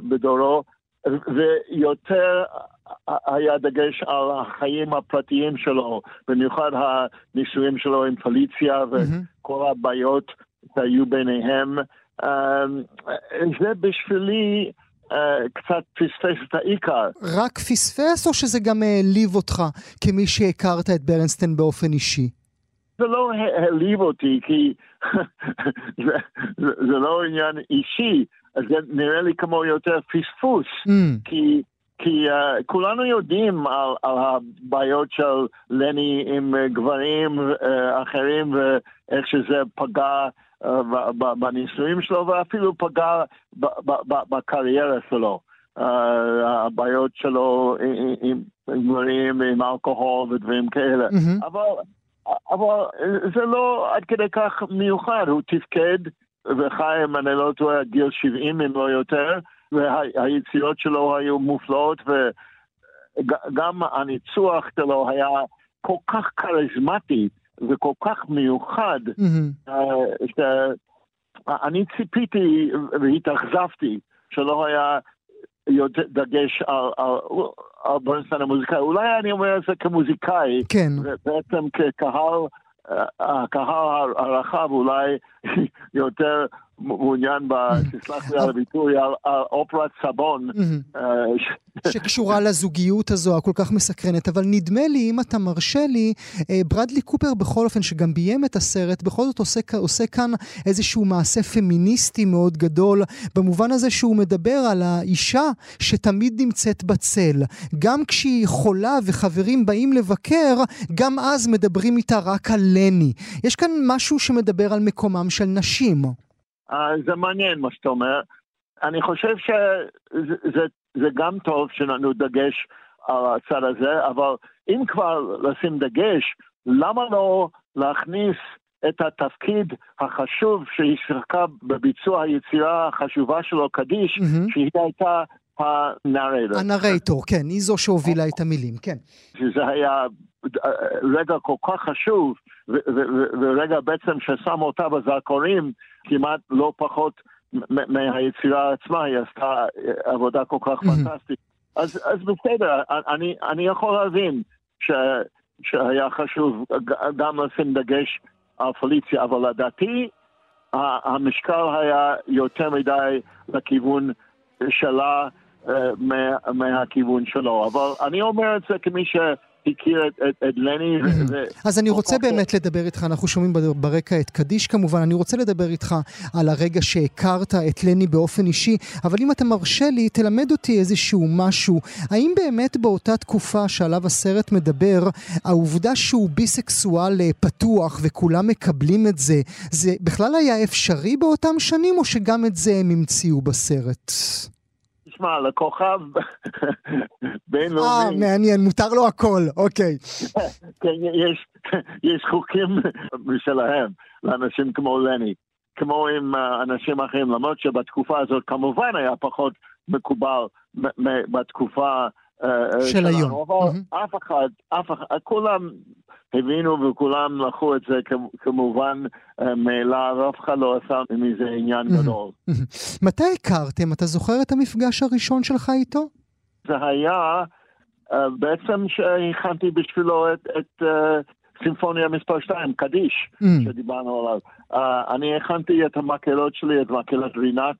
בדורו, ויותר היה דגש על החיים הפרטיים שלו, במיוחד הנישואים שלו עם פליציה וכל הבעיות שהיו ביניהם. אמ, זה בשבילי uh, קצת פספס את העיקר. רק פספס או שזה גם העליב אותך כמי שהכרת את ברנסטיין באופן אישי? זה לא העליב אותי, כי זה, זה, זה לא עניין אישי, זה נראה לי כמו יותר פספוס, mm. כי, כי uh, כולנו יודעים על, על הבעיות של לני עם uh, גברים uh, אחרים ואיך שזה פגע uh, בנישואים שלו ואפילו פגע בקריירה שלו. Uh, הבעיות שלו עם, עם גברים, עם אלכוהול ודברים כאלה. Mm-hmm. אבל, אבל זה לא עד כדי כך מיוחד, הוא תפקד וחי, אם אני לא טועה, גיל 70 אם לא יותר, והיציאות שלו היו מופלאות, וגם הניצוח שלו היה כל כך כריזמטי וכל כך מיוחד, mm-hmm. שאני ציפיתי והתאכזבתי שלא היה יותר דגש על, על, על ברנסטיין המוזיקאי. אולי אני אומר את זה כמוזיקאי, כן. בעצם כקהל הקהל הרחב אולי יותר מעוניין, תסלח לי על הביטוי, אופרת סבון. אה, שקשורה לזוגיות הזו הכל כך מסקרנת, אבל נדמה לי, אם אתה מרשה לי, אה, ברדלי קופר בכל אופן, שגם ביים את הסרט, בכל זאת עושה, עושה כאן איזשהו מעשה פמיניסטי מאוד גדול, במובן הזה שהוא מדבר על האישה שתמיד נמצאת בצל. גם כשהיא חולה וחברים באים לבקר, גם אז מדברים איתה רק על לני. יש כאן משהו שמדבר על מקומם של נשים. אה, זה מעניין מה שאתה אומר. אני חושב שזה זה, זה גם טוב שנתנו דגש על הצד הזה, אבל אם כבר לשים דגש, למה לא להכניס את התפקיד החשוב שהיא שיחקה בביצוע היצירה החשובה שלו, קדיש, mm-hmm. שהיא הייתה הנרייטור. הנרייטור, כן, היא זו שהובילה את המילים, כן. שזה היה רגע כל כך חשוב, ורגע בעצם ששם אותה בזרקורים, כמעט לא פחות מהיצירה עצמה, היא עשתה עבודה כל כך פנטסטית. אז, אז בסדר, אני, אני יכול להבין ש, שהיה חשוב גם לשים דגש על פליציה, אבל לדעתי המשקל היה יותר מדי לכיוון שלה אה, מהכיוון שלו. אבל אני אומר את זה כמי ש... הכיר את, את, את לני. אז אני רוצה באמת לדבר איתך, אנחנו שומעים ברקע את קדיש כמובן, אני רוצה לדבר איתך על הרגע שהכרת את לני באופן אישי, אבל אם אתה מרשה לי, תלמד אותי איזשהו משהו. האם באמת באותה תקופה שעליו הסרט מדבר, העובדה שהוא ביסקסואל אה, פתוח וכולם מקבלים את זה, זה בכלל היה אפשרי באותם שנים, או שגם את זה הם המציאו בסרט? תשמע, לכוכב בינלאומי... אה, מעניין, מותר לו הכל, אוקיי. כן, יש, יש חוקים משלהם לאנשים כמו לני, כמו עם אנשים אחרים, למרות שבתקופה הזאת כמובן היה פחות מקובל בתקופה של היום. אבל אף אחד, אף אחד, כולם הבינו וכולם לקחו את זה כמובן אה, מאליו, אף אחד לא עשה מזה עניין גדול. מתי הכרתם? אתה זוכר את המפגש הראשון שלך איתו? זה היה אה, בעצם שהכנתי בשבילו את, את סימפוניה מספר 2, קדיש, שדיברנו עליו. אני הכנתי את המקהלות שלי, את מקהלת רינת.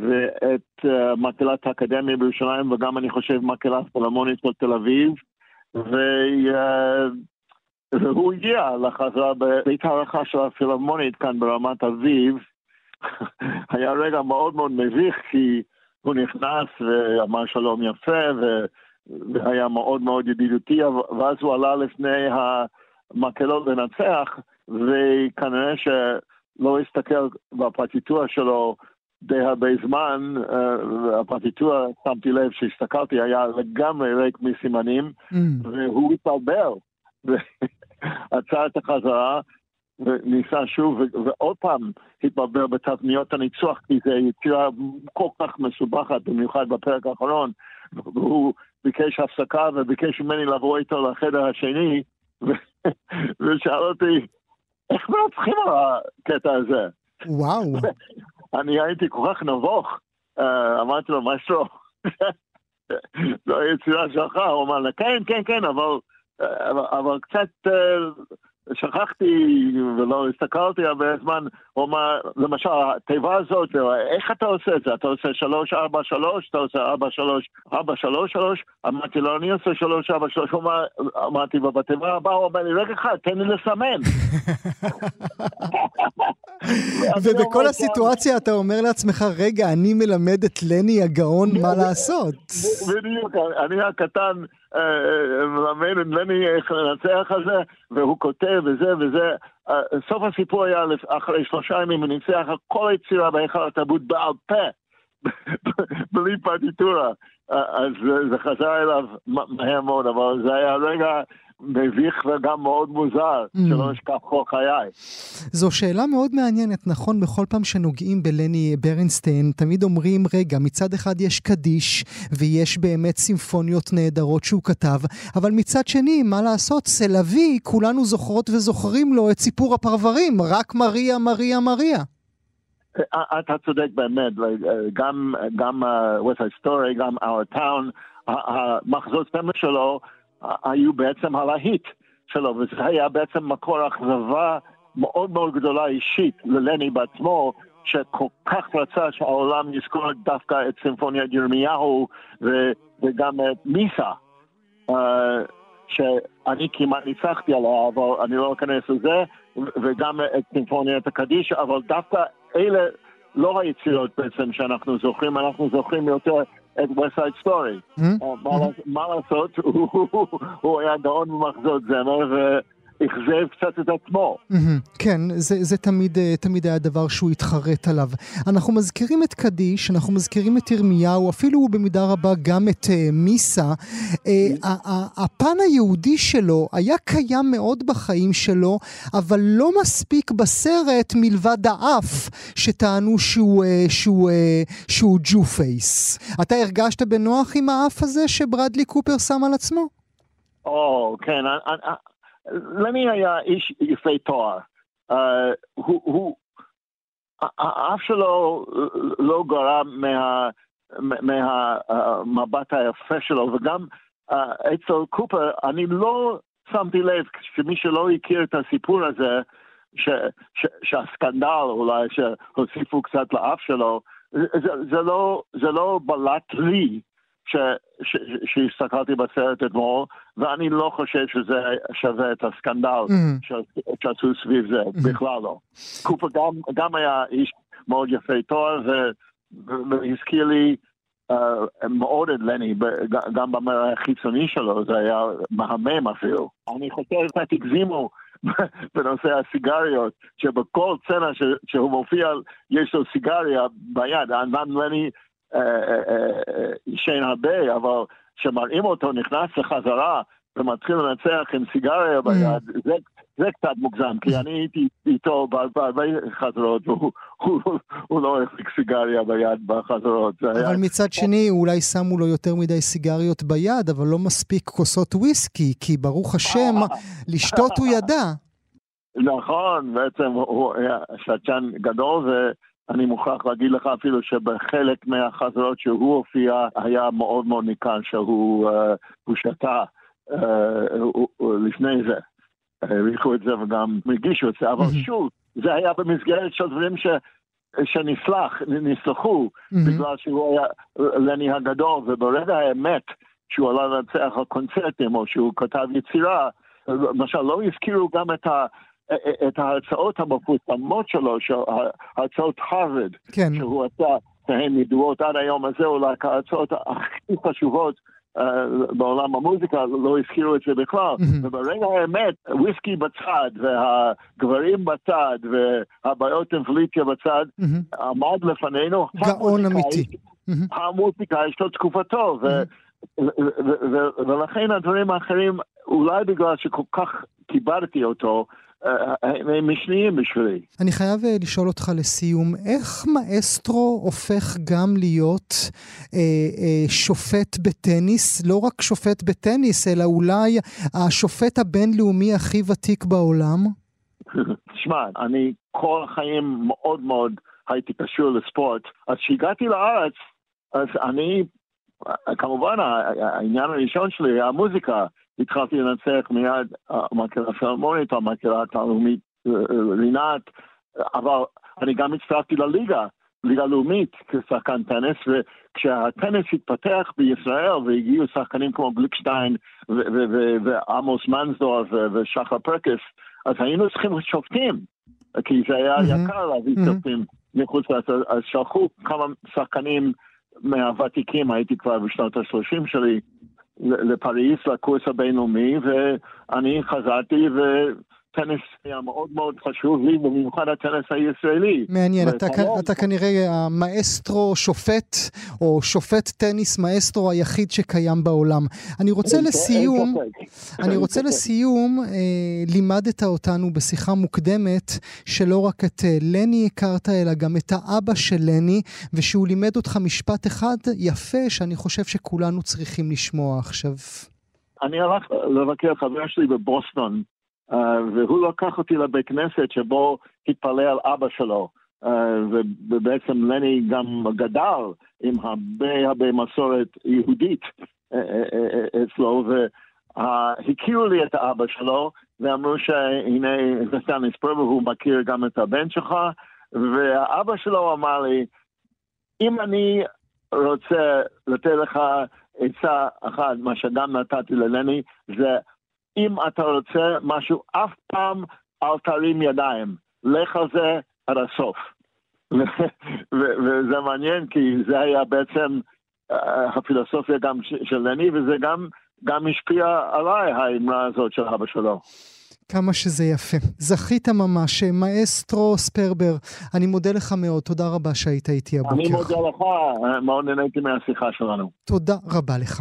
ואת uh, מקהלת האקדמיה בירושלים, וגם אני חושב מקהלת פולמונית בתל אביב, ו, uh, והוא הגיע לחזרה בבית הערכה של הפילמונית כאן ברמת אביב. היה רגע מאוד מאוד מביך, כי הוא נכנס ואמר שלום יפה, ו... והיה מאוד מאוד ידידותי, ואז הוא עלה לפני המקהלות לנצח, וכנראה שלא הסתכל בפרטיטורה שלו די הרבה זמן, uh, הפרטיטורה, שמתי לב שהסתכלתי, היה לגמרי ריק מסימנים, mm. והוא התבלבל, ועצר את החזרה, וניסה שוב, ועוד פעם התבלבל בתבניות הניצוח, כי זו יצירה כל כך מסובכת, במיוחד בפרק האחרון, והוא ביקש הפסקה וביקש ממני לבוא איתו לחדר השני, ושאל אותי, איך מנצחים על הקטע הזה? וואו. אני הייתי כל כך נבוך, אה, אמרתי לו, מה שלא? זו היצירה שלך, הוא אמר לה, כן, כן, כן, אבל, אה, אבל קצת אה, שכחתי ולא הסתכלתי הרבה זמן, הוא אמר, למשל, התיבה הזאת, איך אתה עושה את זה? אתה עושה שלוש, ארבע, שלוש, אתה עושה ארבע, שלוש, ארבע, שלוש, שלוש? אמרתי לו, אני עושה שלוש, ארבע, שלוש, הוא אמר, אמרתי לו, בתיבה הבאה, הוא אומר לי, רגע אחד, תן לי לסמן. ובכל הסיטואציה אתה אומר לעצמך, רגע, אני מלמד את לני הגאון מה לעשות. בדיוק, אני הקטן. לני איך לנצח על זה, והוא כותב וזה וזה. אה, סוף הסיפור היה אחרי שלושה ימים, הוא ניצח כל היצירה בהיכל התרבות בעל פה, בלי פרטיטורה. אה, אז זה חזר אליו מהר מאוד, אבל זה היה רגע מביך וגם מאוד מוזר, mm. שלא אשכח כל חיי. זו שאלה מאוד מעניינת, נכון? בכל פעם שנוגעים בלני ברנסטיין, תמיד אומרים, רגע, מצד אחד יש קדיש, ויש באמת סימפוניות נהדרות שהוא כתב, אבל מצד שני, מה לעשות, סלווי, כולנו זוכרות וזוכרים לו את סיפור הפרברים, רק מריה, מריה, מריה. אה, אתה צודק באמת, גם, גם uh, West Side Story, גם Our Town, המחזור ספמר שלו, היו בעצם הלהיט שלו, וזה היה בעצם מקור אכזבה מאוד מאוד גדולה אישית ללני בעצמו, שכל כך רצה שהעולם יזכור דווקא את סימפוניית ירמיהו וגם את מיסה. Uh, שאני כמעט ניצחתי עליה, אבל אני לא אכנס לזה, וגם את סימפוניית הקדיש, אבל דווקא אלה לא היצירות בעצם שאנחנו זוכרים, אנחנו זוכרים יותר את West Side Story. Mm-hmm. מה לעשות, הוא היה גאון במחזות זמר, אכזב קצת את עצמו. כן, זה, זה תמיד, אה, תמיד היה דבר שהוא התחרט עליו. אנחנו מזכירים את קדיש, אנחנו מזכירים את ירמיהו, אפילו במידה רבה גם את uh, מיסה. Uh, הפן היהודי שלו היה קיים מאוד בחיים שלו, אבל לא מספיק בסרט מלבד האף, שטענו שהוא, uh, שהוא, uh, שהוא ג'ו פייס. אתה הרגשת בנוח עם האף הזה שברדלי קופר שם על עצמו? או, oh, כן, למי היה איש יפה תואר. הוא, הוא, האף שלו לא גרם מה, מהמבט היפה שלו, וגם אצל קופר, אני לא שמתי לב, שמי שלא הכיר את הסיפור הזה, ש, ש, שהסקנדל אולי שהוסיפו קצת לאף שלו, זה, זה, לא, זה לא בלט לי שהסתכלתי בסרט אתמול, ואני לא חושב שזה שווה את הסקנדל mm-hmm. שעשו סביב זה, mm-hmm. בכלל לא. קופר גם, גם היה איש מאוד יפה תואר, והזכיר לי uh, מאוד את לני, גם במראה החיצוני שלו, זה היה מהמם אפילו. אני חושב שקצת הגזימו בנושא הסיגריות, שבכל סצנה שהוא מופיע יש לו סיגריה ביד, אנבן לני עישן הרבה, אבל כשמראים אותו נכנס לחזרה ומתחיל לנצח עם סיגריה ביד, mm. זה, זה קצת מוגזם, כי אני הייתי איתו בהרבה חזרות, והוא לא החזיק סיגריה ביד בחזרות. אבל היה... מצד שני, אולי שמו לו יותר מדי סיגריות ביד, אבל לא מספיק כוסות וויסקי, כי ברוך השם, לשתות הוא ידע. נכון, בעצם הוא היה שתשן גדול, אני מוכרח להגיד לך אפילו שבחלק מהחזרות שהוא הופיע היה מאוד מאוד ניכר שהוא uh, שתה uh, לפני זה. העריכו את זה וגם הגישו את זה, אבל שוב, זה היה במסגרת של דברים ש... שנסלח, נסלחו, בגלל שהוא היה לני הגדול, וברגע האמת שהוא עלה לנצח על קונצרטים, או שהוא כתב יצירה, למשל לא הזכירו גם את ה... את ההרצאות המפורסמות שלו, הרצאות הרווארד, כן. שהוא עשה, שהן ידועות עד היום הזה, אולי ההרצאות הכי חשובות uh, בעולם המוזיקה, לא הזכירו את זה בכלל. Mm-hmm. וברגע האמת, וויסקי בצד, והגברים בצד, והבעיות עם פליציה בצד, mm-hmm. עמד לפנינו גאון אמיתי. המוזיקה יש לו תקופתו, ו... ולכן הדברים האחרים, אולי בגלל שכל כך כיבדתי אותו, הם משניים בשבילי. אני חייב אה, לשאול אותך לסיום, איך מאסטרו הופך גם להיות אה, אה, שופט בטניס, לא רק שופט בטניס, אלא אולי השופט הבינלאומי הכי ותיק בעולם? תשמע, אני כל החיים מאוד מאוד הייתי קשור לספורט, אז כשהגעתי לארץ, אז אני, כמובן העניין הראשון שלי היה המוזיקה. התחלתי לנצח מיד המקהלה הפילהרמונית, המקהלה הלאומית רינת, אבל אני גם הצטרפתי לליגה, ליגה לאומית כשחקן טניס, וכשהטניס התפתח בישראל והגיעו שחקנים כמו גליקשטיין ועמוס מנזור ושחר פרקס, אז היינו צריכים שופטים, כי זה היה יקר להביא שופטים מחוץ לארץ, אז שלחו כמה שחקנים מהוותיקים, הייתי כבר בשנות ה-30 שלי, לפריז, לקורס הבינלאומי, ואני חזרתי וטניס היה מאוד מאוד חשוב לי, במיוחד הטניס הישראלי. מעניין, אתה, אתה כנראה המאסטרו שופט, או שופט טניס מאסטרו היחיד שקיים בעולם. אני רוצה לסיום, אני רוצה לסיום, אה, לימדת אותנו בשיחה מוקדמת שלא רק את אה, לני הכרת, אלא גם את האבא של לני, ושהוא לימד אותך משפט אחד יפה, שאני חושב שכולנו צריכים לשמוע עכשיו. אני הלך לבקר חבר שלי בבוסטון, uh, והוא לקח אותי לבית כנסת שבו התפלא על אבא שלו. Uh, ובעצם לני גם גדל עם הרבה הרבה מסורת יהודית uh, אצלו, והכירו לי את האבא שלו, ואמרו שהנה זה סטנליס פרבר, הוא מכיר גם את הבן שלך, והאבא שלו אמר לי, אם אני רוצה לתת לך עצה אחת, מה שגם נתתי ללני, זה אם אתה רוצה משהו, אף פעם אל תרים ידיים. לך על זה עד הסוף. וזה מעניין כי זה היה בעצם אה, הפילוסופיה גם של לני וזה גם, גם השפיע עליי האמרה הזאת של אבא שלו. כמה שזה יפה. זכית ממש, מאסטרו ספרבר, אני מודה לך מאוד, תודה רבה שהיית איתי הבוקר. אני מודה לך, מאוד נהניתי מהשיחה שלנו. תודה רבה לך.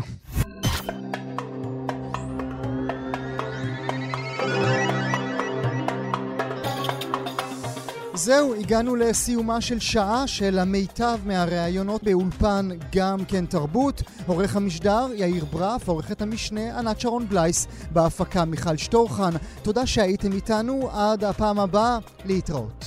זהו, הגענו לסיומה של שעה של המיטב מהראיונות באולפן גם כן תרבות. עורך המשדר יאיר ברף, עורכת המשנה ענת שרון בלייס, בהפקה מיכל שטורחן. תודה שהייתם איתנו, עד הפעם הבאה, להתראות.